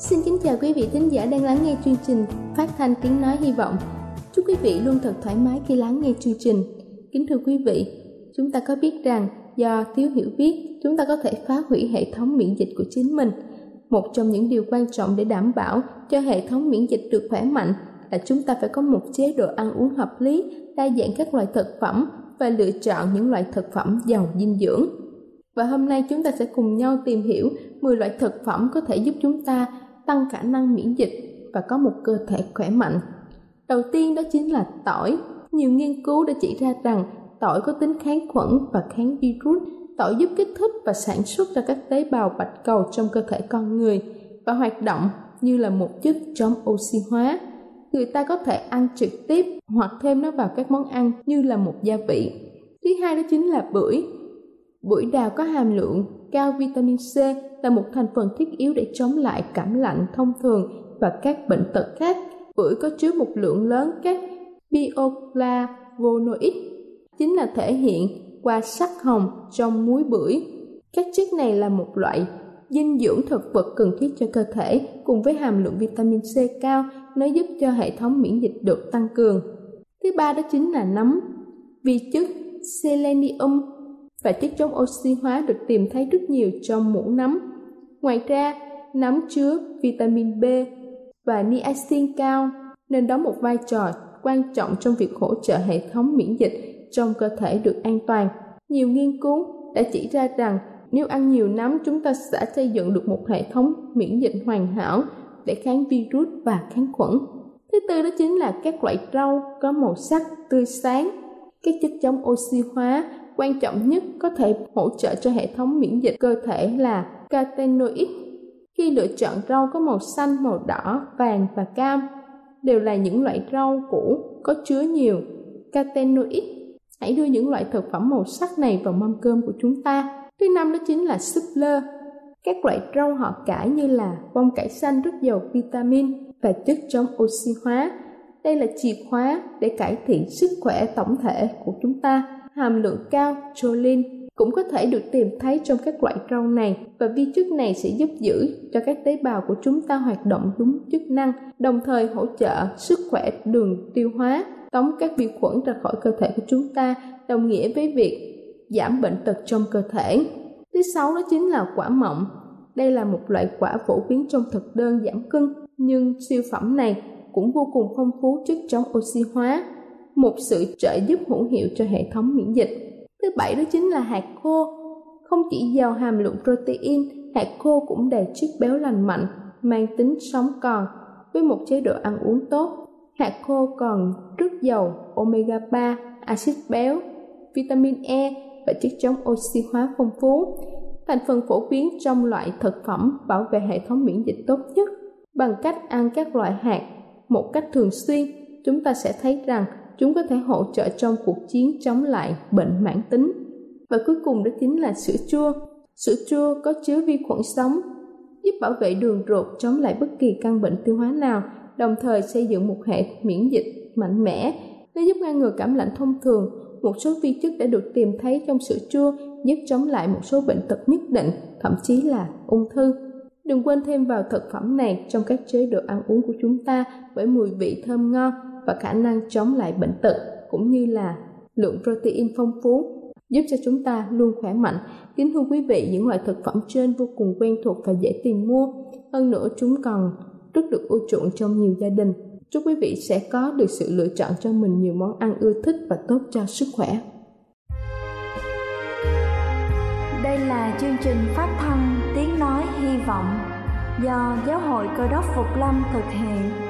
Xin kính chào quý vị thính giả đang lắng nghe chương trình phát thanh tiếng nói hy vọng. Chúc quý vị luôn thật thoải mái khi lắng nghe chương trình. Kính thưa quý vị, chúng ta có biết rằng do thiếu hiểu biết, chúng ta có thể phá hủy hệ thống miễn dịch của chính mình. Một trong những điều quan trọng để đảm bảo cho hệ thống miễn dịch được khỏe mạnh là chúng ta phải có một chế độ ăn uống hợp lý, đa dạng các loại thực phẩm và lựa chọn những loại thực phẩm giàu dinh dưỡng. Và hôm nay chúng ta sẽ cùng nhau tìm hiểu 10 loại thực phẩm có thể giúp chúng ta tăng khả năng miễn dịch và có một cơ thể khỏe mạnh. Đầu tiên đó chính là tỏi. Nhiều nghiên cứu đã chỉ ra rằng tỏi có tính kháng khuẩn và kháng virus. Tỏi giúp kích thích và sản xuất ra các tế bào bạch cầu trong cơ thể con người và hoạt động như là một chất chống oxy hóa. Người ta có thể ăn trực tiếp hoặc thêm nó vào các món ăn như là một gia vị. Thứ hai đó chính là bưởi. Bưởi đào có hàm lượng cao vitamin C là một thành phần thiết yếu để chống lại cảm lạnh thông thường và các bệnh tật khác. Bưởi có chứa một lượng lớn các bioflavonoid, chính là thể hiện qua sắc hồng trong muối bưởi. Các chất này là một loại dinh dưỡng thực vật cần thiết cho cơ thể cùng với hàm lượng vitamin C cao nó giúp cho hệ thống miễn dịch được tăng cường. Thứ ba đó chính là nấm. Vi chất selenium và chất chống oxy hóa được tìm thấy rất nhiều trong mũ nấm. Ngoài ra, nấm chứa vitamin B và niacin cao nên đóng một vai trò quan trọng trong việc hỗ trợ hệ thống miễn dịch trong cơ thể được an toàn. Nhiều nghiên cứu đã chỉ ra rằng nếu ăn nhiều nấm chúng ta sẽ xây dựng được một hệ thống miễn dịch hoàn hảo để kháng virus và kháng khuẩn. Thứ tư đó chính là các loại rau có màu sắc tươi sáng. Các chất chống oxy hóa quan trọng nhất có thể hỗ trợ cho hệ thống miễn dịch cơ thể là carotenoid. Khi lựa chọn rau có màu xanh, màu đỏ, vàng và cam đều là những loại rau củ có chứa nhiều carotenoid. Hãy đưa những loại thực phẩm màu sắc này vào mâm cơm của chúng ta. Thứ năm đó chính là súp lơ. Các loại rau họ cải như là bông cải xanh rất giàu vitamin và chất chống oxy hóa. Đây là chìa khóa để cải thiện sức khỏe tổng thể của chúng ta hàm lượng cao choline cũng có thể được tìm thấy trong các loại rau này và vi chất này sẽ giúp giữ cho các tế bào của chúng ta hoạt động đúng chức năng, đồng thời hỗ trợ sức khỏe đường tiêu hóa, tống các vi khuẩn ra khỏi cơ thể của chúng ta, đồng nghĩa với việc giảm bệnh tật trong cơ thể. Thứ sáu đó chính là quả mọng. Đây là một loại quả phổ biến trong thực đơn giảm cân, nhưng siêu phẩm này cũng vô cùng phong phú chất chống oxy hóa, một sự trợ giúp hữu hiệu cho hệ thống miễn dịch. Thứ bảy đó chính là hạt khô. Không chỉ giàu hàm lượng protein, hạt khô cũng đầy chất béo lành mạnh, mang tính sống còn. Với một chế độ ăn uống tốt, hạt khô còn rất giàu omega 3, axit béo, vitamin E và chất chống oxy hóa phong phú. Thành phần phổ biến trong loại thực phẩm bảo vệ hệ thống miễn dịch tốt nhất. Bằng cách ăn các loại hạt một cách thường xuyên, chúng ta sẽ thấy rằng chúng có thể hỗ trợ trong cuộc chiến chống lại bệnh mãn tính. Và cuối cùng đó chính là sữa chua. Sữa chua có chứa vi khuẩn sống, giúp bảo vệ đường ruột chống lại bất kỳ căn bệnh tiêu hóa nào, đồng thời xây dựng một hệ miễn dịch mạnh mẽ. Nó giúp ngăn ngừa cảm lạnh thông thường. Một số vi chất đã được tìm thấy trong sữa chua giúp chống lại một số bệnh tật nhất định, thậm chí là ung thư. Đừng quên thêm vào thực phẩm này trong các chế độ ăn uống của chúng ta bởi mùi vị thơm ngon và khả năng chống lại bệnh tật cũng như là lượng protein phong phú giúp cho chúng ta luôn khỏe mạnh. Kính thưa quý vị, những loại thực phẩm trên vô cùng quen thuộc và dễ tìm mua. Hơn nữa chúng còn rất được ưa chuộng trong nhiều gia đình. Chúc quý vị sẽ có được sự lựa chọn cho mình nhiều món ăn ưa thích và tốt cho sức khỏe. Đây là chương trình phát thanh Tiếng Nói Hy Vọng do Giáo hội Cơ đốc Phục Lâm thực hiện.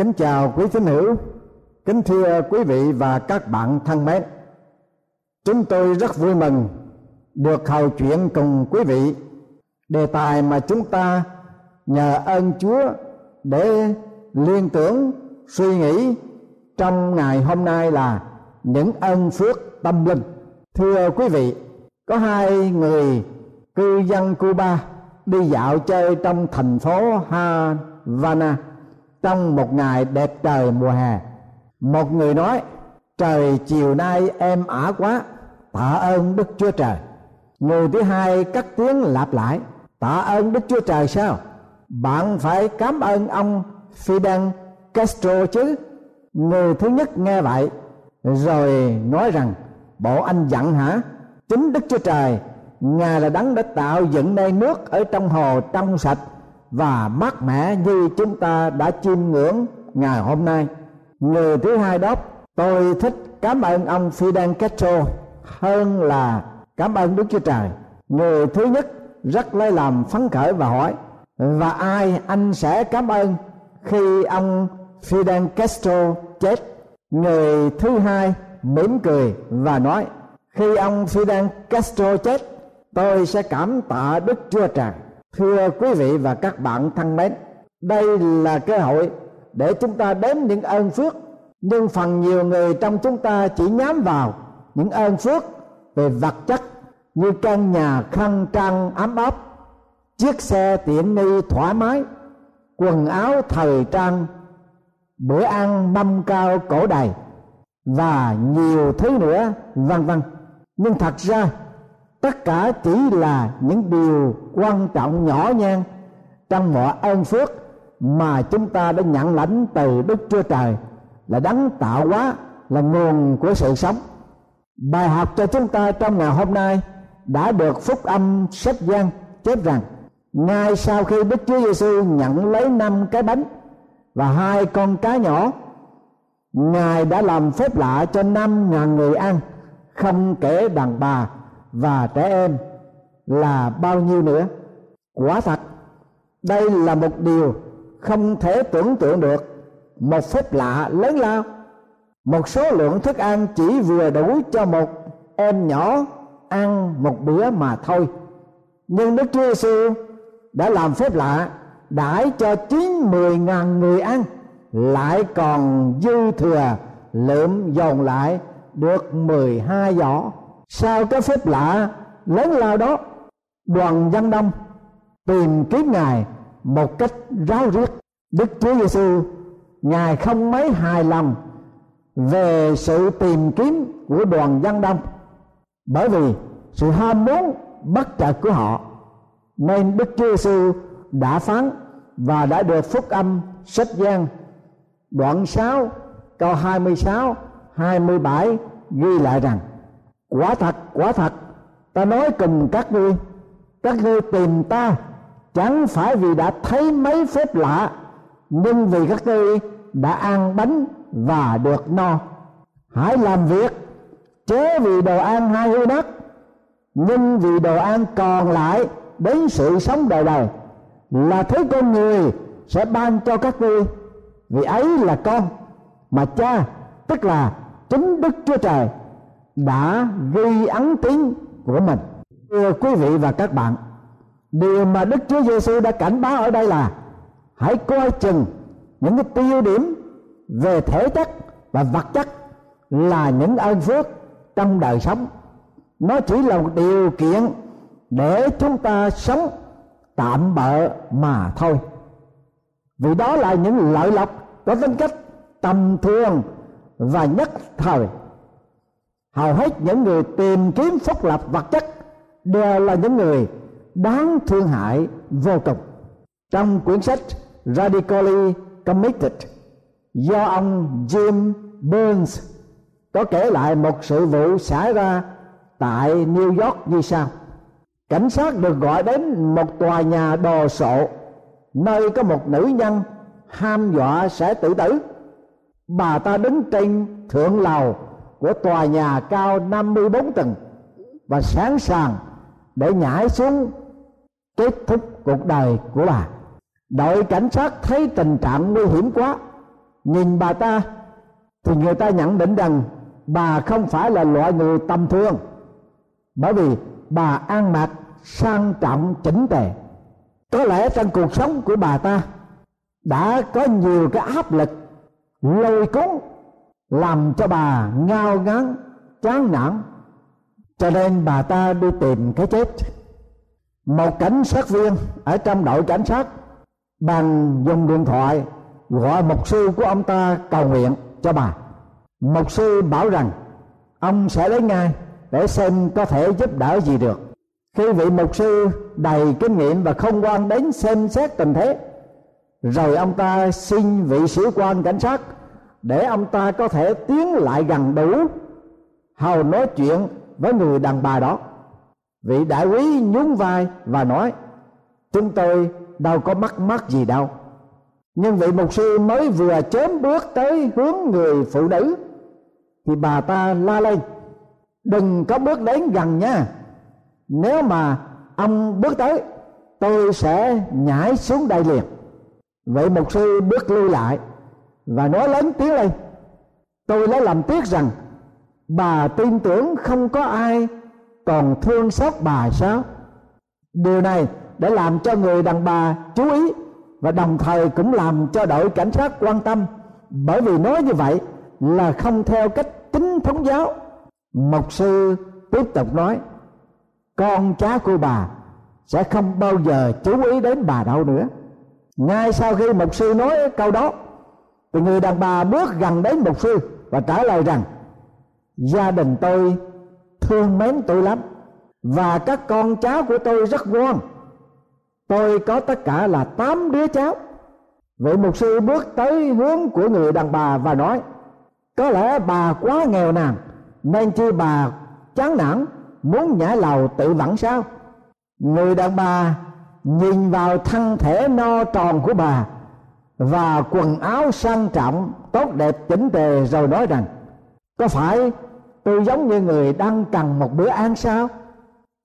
Kính chào quý tín hữu, kính thưa quý vị và các bạn thân mến. Chúng tôi rất vui mừng được hầu chuyện cùng quý vị. Đề tài mà chúng ta nhờ ơn Chúa để liên tưởng suy nghĩ trong ngày hôm nay là những ân phước tâm linh. Thưa quý vị, có hai người cư dân Cuba đi dạo chơi trong thành phố Havana trong một ngày đẹp trời mùa hè. Một người nói, trời chiều nay em ả quá, tạ ơn đức chúa trời. Người thứ hai cắt tiếng lặp lại, tạ ơn đức chúa trời sao? Bạn phải cảm ơn ông fidel castro chứ. Người thứ nhất nghe vậy, rồi nói rằng, bộ anh giận hả? Chính đức chúa trời, ngài là đấng đã tạo dựng nên nước ở trong hồ trong sạch và mát mẻ như chúng ta đã chiêm ngưỡng ngày hôm nay. Người thứ hai đáp, tôi thích cảm ơn ông Fidel Castro hơn là cảm ơn Đức Chúa Trời. Người thứ nhất rất lấy làm phấn khởi và hỏi, và ai anh sẽ cảm ơn khi ông Fidel Castro chết? Người thứ hai mỉm cười và nói, khi ông Fidel Castro chết, tôi sẽ cảm tạ Đức Chúa Trời thưa quý vị và các bạn thân mến, đây là cơ hội để chúng ta đếm những ơn phước, nhưng phần nhiều người trong chúng ta chỉ nhắm vào những ơn phước về vật chất như căn nhà, khăn trang ấm áp, chiếc xe tiện nghi thoải mái, quần áo thời trang, bữa ăn mâm cao cổ đầy và nhiều thứ nữa, vân vân. Nhưng thật ra tất cả chỉ là những điều quan trọng nhỏ nhen trong mọi ơn phước mà chúng ta đã nhận lãnh từ đức chúa trời là đấng tạo hóa, là nguồn của sự sống. Bài học cho chúng ta trong ngày hôm nay đã được phúc âm sách gian chép rằng, ngay sau khi đức chúa giêsu nhận lấy năm cái bánh và hai con cá nhỏ, ngài đã làm phép lạ cho năm ngàn người ăn, không kể đàn bà và trẻ em là bao nhiêu nữa? Quả thật. Đây là một điều không thể tưởng tượng được. Một phép lạ lớn lao. Một số lượng thức ăn chỉ vừa đủ cho một em nhỏ ăn một bữa mà thôi. Nhưng đức chúa giêsu đã làm phép lạ đãi cho chín mười ngàn người ăn, lại còn dư thừa lượm dồn lại được mười hai giỏ sau cái phép lạ lớn lao đó? Đoàn dân đông tìm kiếm ngài một cách ráo riết. Đức chúa giêsu ngài không mấy hài lòng về sự tìm kiếm của đoàn dân đông, bởi vì sự ham muốn bất chợt của họ. Nên đức chúa giêsu đã phán và đã được phúc âm sách gian đoạn 6 câu 26 27 ghi lại rằng quả thật quả thật, ta nói cùng các ngươi các ngươi tìm ta chẳng phải vì đã thấy mấy phép lạ, nhưng vì các ngươi đã ăn bánh và được no. Hãy làm việc, chớ vì đồ ăn hai hư đất, nhưng vì đồ ăn còn lại đến sự sống đời đời, là thứ con người sẽ ban cho các ngươi. Vì ấy là con, mà cha, tức là chính đức chúa trời đã ghi ấn tiếng của mình. Thưa quý vị và các bạn, điều mà đức chúa giêsu đã cảnh báo ở đây là hãy coi chừng những cái tiêu điểm về thể chất và vật chất là những ơn phước trong đời sống. Nó chỉ là một điều kiện để chúng ta sống tạm bợ mà thôi. Vì đó là những lợi lộc có tính cách tầm thường và nhất thời hầu hết những người tìm kiếm phúc lập vật chất đều là những người đáng thương hại vô cùng. Trong quyển sách Radically Committed, do ông Jim Burns có kể lại một sự vụ xảy ra tại New York như sau. Cảnh sát được gọi đến một tòa nhà đồ sộ, nơi có một nữ nhân ham dọa sẽ tự tử. Bà ta đứng trên thượng lầu của tòa nhà cao 54 tầng và sẵn sàng để nhảy xuống kết thúc cuộc đời của bà. Đội cảnh sát thấy tình trạng nguy hiểm quá, nhìn bà ta thì người ta nhận định rằng bà không phải là loại người tầm thường, bởi vì bà ăn mặc sang trọng, chỉnh tề. Có lẽ trong cuộc sống của bà ta đã có nhiều cái áp lực, lôi cuốn làm cho bà ngao ngán, chán nản. Cho nên bà ta đi tìm cái chết. Một cảnh sát viên ở trong đội cảnh sát, bằng dùng điện thoại gọi mục sư của ông ta cầu nguyện cho bà. Mục sư bảo rằng, ông sẽ lấy ngay để xem có thể giúp đỡ gì được. Khi vị mục sư đầy kinh nghiệm và không quan đến xem xét tình thế, rồi ông ta xin vị sĩ quan cảnh sát để ông ta có thể tiến lại gần đủ, hầu nói chuyện với người đàn bà đó. Vị đại quý nhún vai và nói, chúng tôi đâu có mắc mắc gì đâu. Nhưng vị mục sư mới vừa chớm bước tới hướng người phụ nữ, thì bà ta la lên, đừng có bước đến gần nha. Nếu mà ông bước tới, tôi sẽ nhảy xuống đây liền. Vậy mục sư bước lui lại và nói lớn tiếng lên, tôi lấy làm tiếc rằng bà tin tưởng không có ai còn thương xót bà sao? Điều này để làm cho người đàn bà chú ý và đồng thời cũng làm cho đội cảnh sát quan tâm, bởi vì nói như vậy là không theo cách tính thống giáo. Mục sư tiếp tục nói, con cháu của bà sẽ không bao giờ chú ý đến bà đâu nữa. Ngay sau khi mục sư nói câu đó thì người đàn bà bước gần đến mục sư và trả lời rằng, gia đình tôi thương mến tôi lắm và các con cháu của tôi rất ngoan. Tôi có tất cả là tám đứa cháu. Vậy mục sư bước tới hướng của người đàn bà và nói, có lẽ bà quá nghèo nàn, nên chi bà chán nản, muốn nhảy lầu tự vẫn sao? Người đàn bà nhìn vào thân thể no tròn của bà và quần áo sang trọng, tốt đẹp chỉnh tề rồi nói rằng, có phải tôi giống như người đang cần một bữa ăn sao?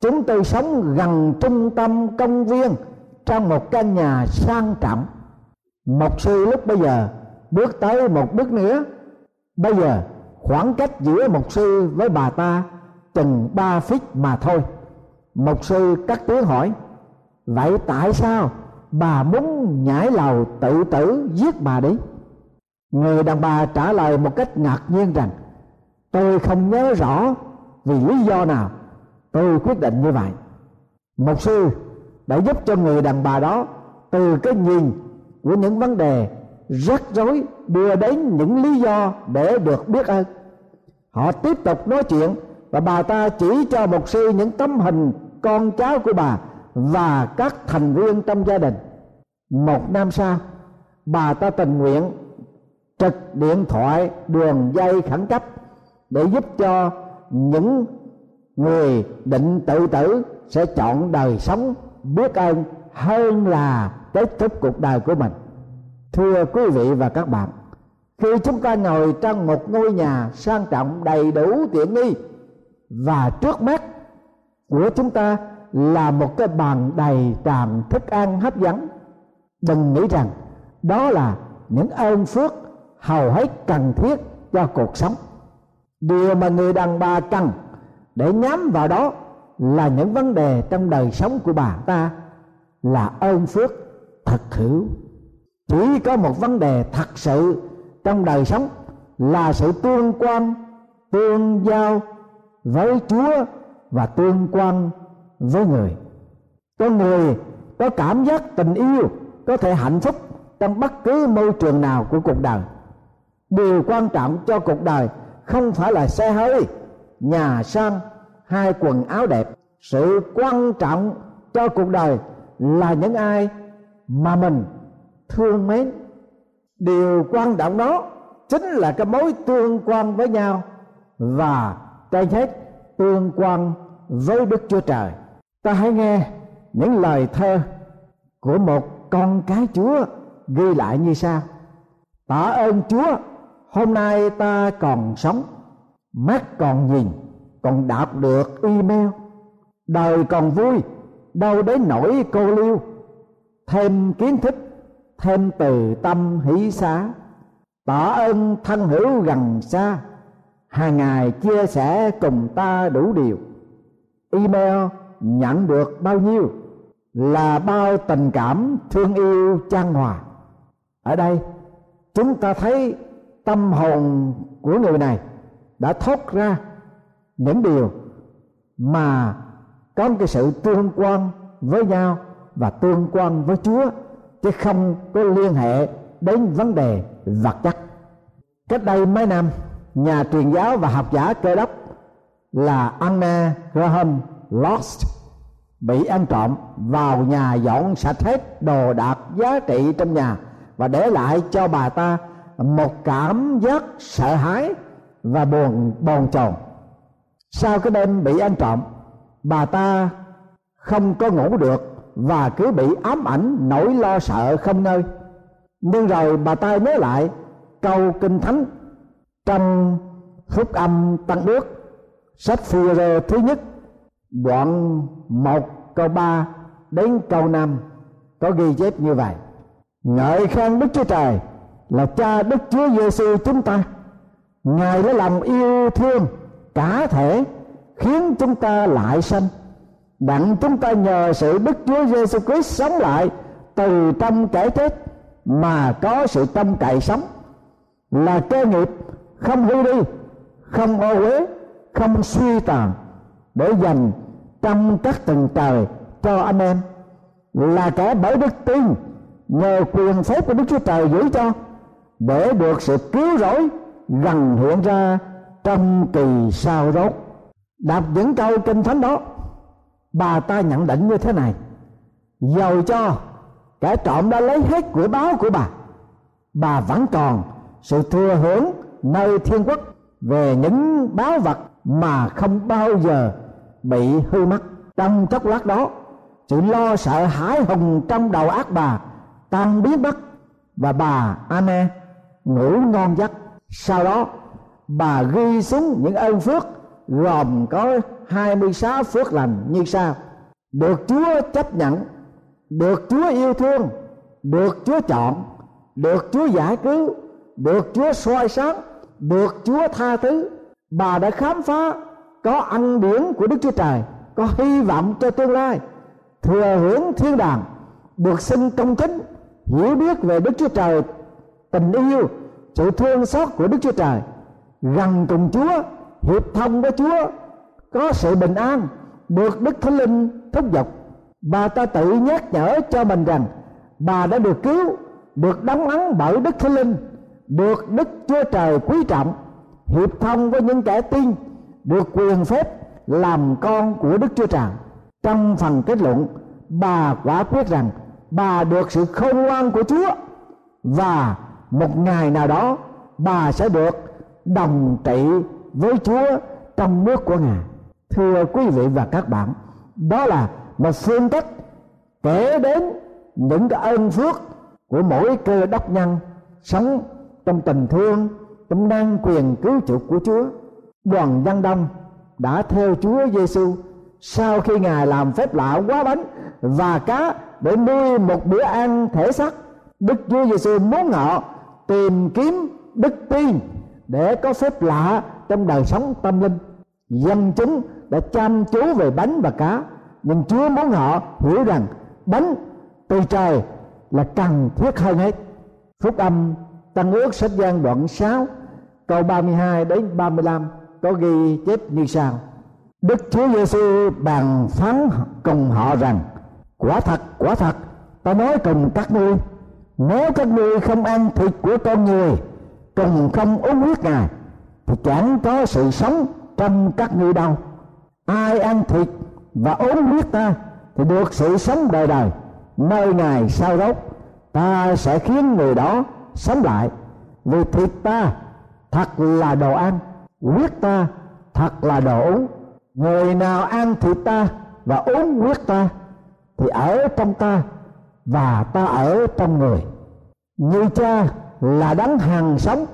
Chúng tôi sống gần trung tâm công viên, trong một căn nhà sang trọng. Một sư lúc bây giờ bước tới một bước nữa. Bây giờ khoảng cách giữa một sư với bà ta chừng ba feet mà thôi. Một sư cắt tiếng hỏi, vậy tại sao bà muốn nhảy lầu tự tử giết bà đi. Người đàn bà trả lời một cách ngạc nhiên rằng, tôi không nhớ rõ vì lý do nào tôi quyết định như vậy. Mục sư đã giúp cho người đàn bà đó từ cái nhìn của những vấn đề rắc rối đưa đến những lý do để được biết ơn họ tiếp tục nói chuyện và bà ta chỉ cho mục sư những tấm hình con cháu của bà và các thành viên trong gia đình một năm sau, bà ta tình nguyện trực điện thoại đường dây khẩn cấp để giúp cho những người định tự tử sẽ chọn đời sống biết ơn hơn là kết thúc cuộc đời của mình. Thưa quý vị và các bạn, khi chúng ta ngồi trong một ngôi nhà sang trọng đầy đủ tiện nghi và trước mắt của chúng ta là một cái bàn đầy tràn thức ăn hấp dẫn đừng nghĩ rằng đó là những ơn phước hầu hết cần thiết cho cuộc sống. Điều mà người đàn bà cần để nhắm vào đó là những vấn đề trong đời sống của bà ta là ơn phước thật hữu. Chỉ có một vấn đề thật sự trong đời sống là sự tương quan, tương giao với chúa và tương quan với người. Con người có cảm giác tình yêu có thể hạnh phúc trong bất cứ môi trường nào của cuộc đời. Điều quan trọng cho cuộc đời không phải là xe hơi, nhà sang hai quần áo đẹp. Sự quan trọng cho cuộc đời là những ai mà mình thương mến. Điều quan trọng đó chính là cái mối tương quan với nhau và trên hết tương quan với đức chúa trời. Ta hãy nghe những lời thơ của một con cái chúa ghi lại như sau. Tạ ơn chúa, hôm nay ta còn sống, mắt còn nhìn, còn đọc được email, đời còn vui, đâu đến nỗi cô liêu. Thêm kiến thức, thêm từ tâm hỷ xá tỏ ơn thân hữu gần xa, hàng ngày chia sẻ cùng ta đủ điều. Email nhận được bao nhiêu? Là bao tình cảm thương yêu chan hòa ở đây chúng ta thấy tâm hồn của người này đã thốt ra những điều mà có cái sự tương quan với nhau và tương quan với Chúa chứ không có liên hệ đến vấn đề vật chất. Cách đây mấy năm, nhà truyền giáo và học giả cơ đốc là Anna Graham Lost bị ăn trộm, vào nhà dọn sạch hết đồ đạc giá trị trong nhà và để lại cho bà ta một cảm giác sợ hãi và buồn, bồn chồn. Sau cái đêm bị ăn trộm, bà ta không có ngủ được và cứ bị ám ảnh nỗi lo sợ không nơi. Nhưng rồi bà ta nhớ lại câu kinh thánh trong phúc âm tăng đức, sách phi rơ thứ nhất, đoạn một câu ba đến câu năm có ghi chép như vậy. Ngợi khen đức chúa trời là cha đức chúa giêsu chúng ta. Ngài đã lòng yêu thương cả thể, khiến chúng ta lại sanh. Đặng chúng ta nhờ sự đức chúa giêsu christ sống lại từ trong kẻ chết mà có sự tâm cậy sống. Là cơ nghiệp không hư đi, không ô uế, không suy tàn để dành trong các tầng trời cho anh em, là kẻ bởi đức tin, nhờ quyền phép của đức chúa trời giữ cho, để được sự cứu rỗi gần hiện ra trong kỳ sau rốt. Đọc những câu kinh thánh đó, bà ta nhận định như thế này dầu cho kẻ trộm đã lấy hết của báo của bà bà vẫn còn sự thừa hưởng nơi thiên quốc về những báo vật mà không bao giờ bị hư mất. Trong chốc lát đó, sự lo sợ hãi hùng trong đầu ác bà tan biến mất và bà Anne ngủ ngon giấc. Sau đó, bà ghi xuống những ơn phước, gồm có 26 phước lành như sau. Được Chúa chấp nhận, được Chúa yêu thương, được Chúa chọn, được Chúa giải cứu, được Chúa soi sáng, được Chúa tha thứ, bà đã khám phá có ăn điển của Đức Chúa Trời, có hy vọng cho tương lai. Thừa hưởng thiên đàng, được sinh công chính, hiểu biết về Đức Chúa Trời, tình yêu, sự thương xót của Đức Chúa Trời. Gần cùng Chúa, hiệp thông với Chúa, có sự bình an, được Đức Thánh Linh thúc giục. Bà ta tự nhắc nhở cho mình rằng, bà đã được cứu, được đóng ấn bởi Đức Thánh Linh, được Đức Chúa Trời quý trọng, hiệp thông với những kẻ tin được quyền phép làm con của Đức Chúa Trời trong phần kết luận bà quả quyết rằng bà được sự khôn ngoan của Chúa và một ngày nào đó bà sẽ được đồng trị với Chúa trong nước của Ngài. Thưa quý vị và các bạn, đó là một phương cách kể đến những cái ơn phước của mỗi cơ đốc nhân sống trong tình thương, trong năng quyền cứu chuộc của Chúa. Đoàn dân đông đã theo Chúa Giêsu sau khi Ngài làm phép lạ quá bánh và cá để nuôi một bữa ăn thể xác. Đức Chúa Giêsu muốn họ tìm kiếm đức tin để có phép lạ trong đời sống tâm linh. Dân chúng đã chăm chú về bánh và cá, nhưng Chúa muốn họ hiểu rằng bánh từ trời là cần thiết hơn hết. Phúc âm tăng ước sách gian đoạn 6 câu 32 đến 35 có ghi chép như sau. Đức Chúa Giêsu bàn phán cùng họ rằng, quả thật quả thật, ta nói cùng các ngươi, nếu các ngươi không ăn thịt của con người, cùng không uống huyết ngài, thì chẳng có sự sống trong các ngươi đâu. Ai ăn thịt và uống huyết ta, thì được sự sống đời đời. Nơi ngài sau đốt ta sẽ khiến người đó sống lại. Vì thịt ta thật là đồ ăn huyết ta, thật là đổ. người nào ăn thịt ta và uống huyết ta thì ở trong ta và ta ở trong người. Như cha là đấng hàng sống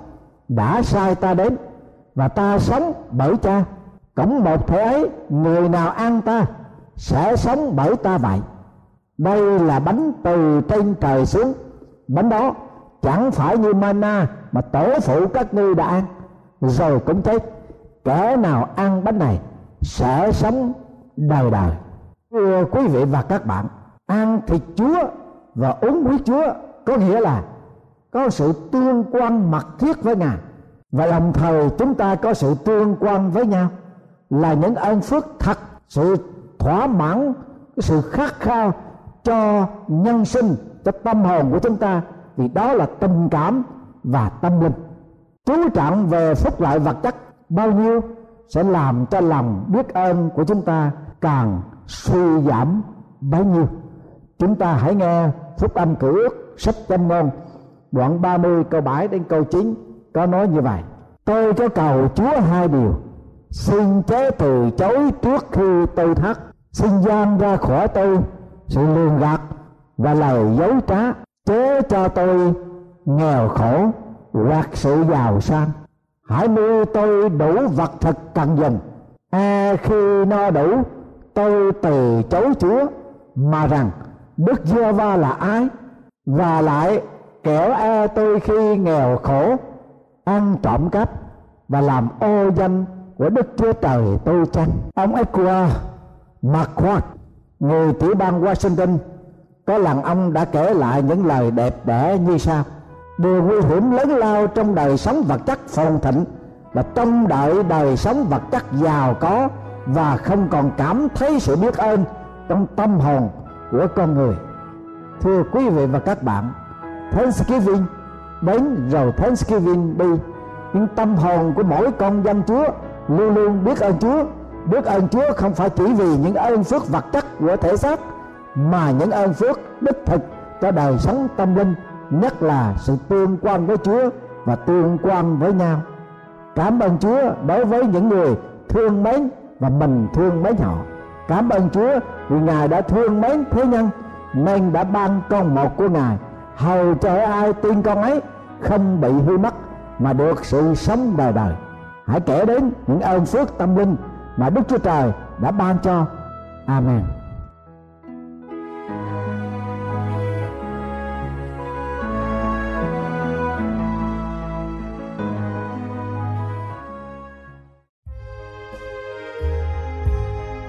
đã sai ta đến và ta sống bởi cha. Cũng một thể ấy, người nào ăn ta sẽ sống bởi ta vậy. Đây là bánh từ trên trời xuống. Bánh đó chẳng phải như mana mà tổ phụ các ngươi đã ăn rồi cũng chết. Kẻ nào ăn bánh này sẽ sống đời đời. Thưa quý vị và các bạn, ăn thịt chúa và uống huyết chúa có nghĩa là có sự tương quan mật thiết với ngài. Và đồng thời chúng ta có sự tương quan với nhau. Là những ơn phước thật, sự thỏa mãn cái sự khát khao cho nhân sinh, cho tâm hồn của chúng ta. Vì đó là tình cảm và tâm linh chú trọng về phúc lợi vật chất bao nhiêu sẽ làm cho lòng biết ơn của chúng ta càng suy giảm bấy nhiêu. Chúng ta hãy nghe phúc âm cử ước, sách châm ngôn, đoạn 30 câu 7 đến câu 9 có nói như vậy. Tôi có cầu chúa hai điều. Xin chế từ chối trước khi tôi thất. Xin giam ra khỏi tôi sự lường gạt và lời dối trá. Chế cho tôi nghèo khổ hoặc sự giàu sang. Hãy nuôi tôi đủ vật thực cần dùng. À, khi no đủ tôi từ chối chúa mà rằng đức giê va là ai? Và lại kẻo e tôi khi nghèo khổ ăn trộm cắp và làm ô danh của đức chúa trời tôi chăng? Ông Edward McQuarrie người tiểu bang Washington có lần ông đã kể lại những lời đẹp đẽ như sau điều nguy hiểm lớn lao trong đời sống vật chất phồn thịnh và trong đợi đời sống vật chất giàu có và không còn cảm thấy sự biết ơn trong tâm hồn của con người. Thưa quý vị và các bạn, Thanksgiving đến rồi Thanksgiving đi. Nhưng tâm hồn của mỗi con dân Chúa luôn luôn biết ơn Chúa. Biết ơn Chúa không phải chỉ vì những ơn phước vật chất của thể xác, mà những ơn phước đích thực cho đời sống tâm linh nhất là sự tương quan với Chúa và tương quan với nhau. Cảm ơn Chúa đối với những người thương mến và mình thương mến họ. Cảm ơn Chúa vì Ngài đã thương mến thế nhân, nên đã ban con một của Ngài. Hầu cho ai tin con ấy không bị hư mất mà được sự sống đời đời. Hãy kể đến những ơn phước tâm linh mà Đức Chúa Trời đã ban cho. Amen.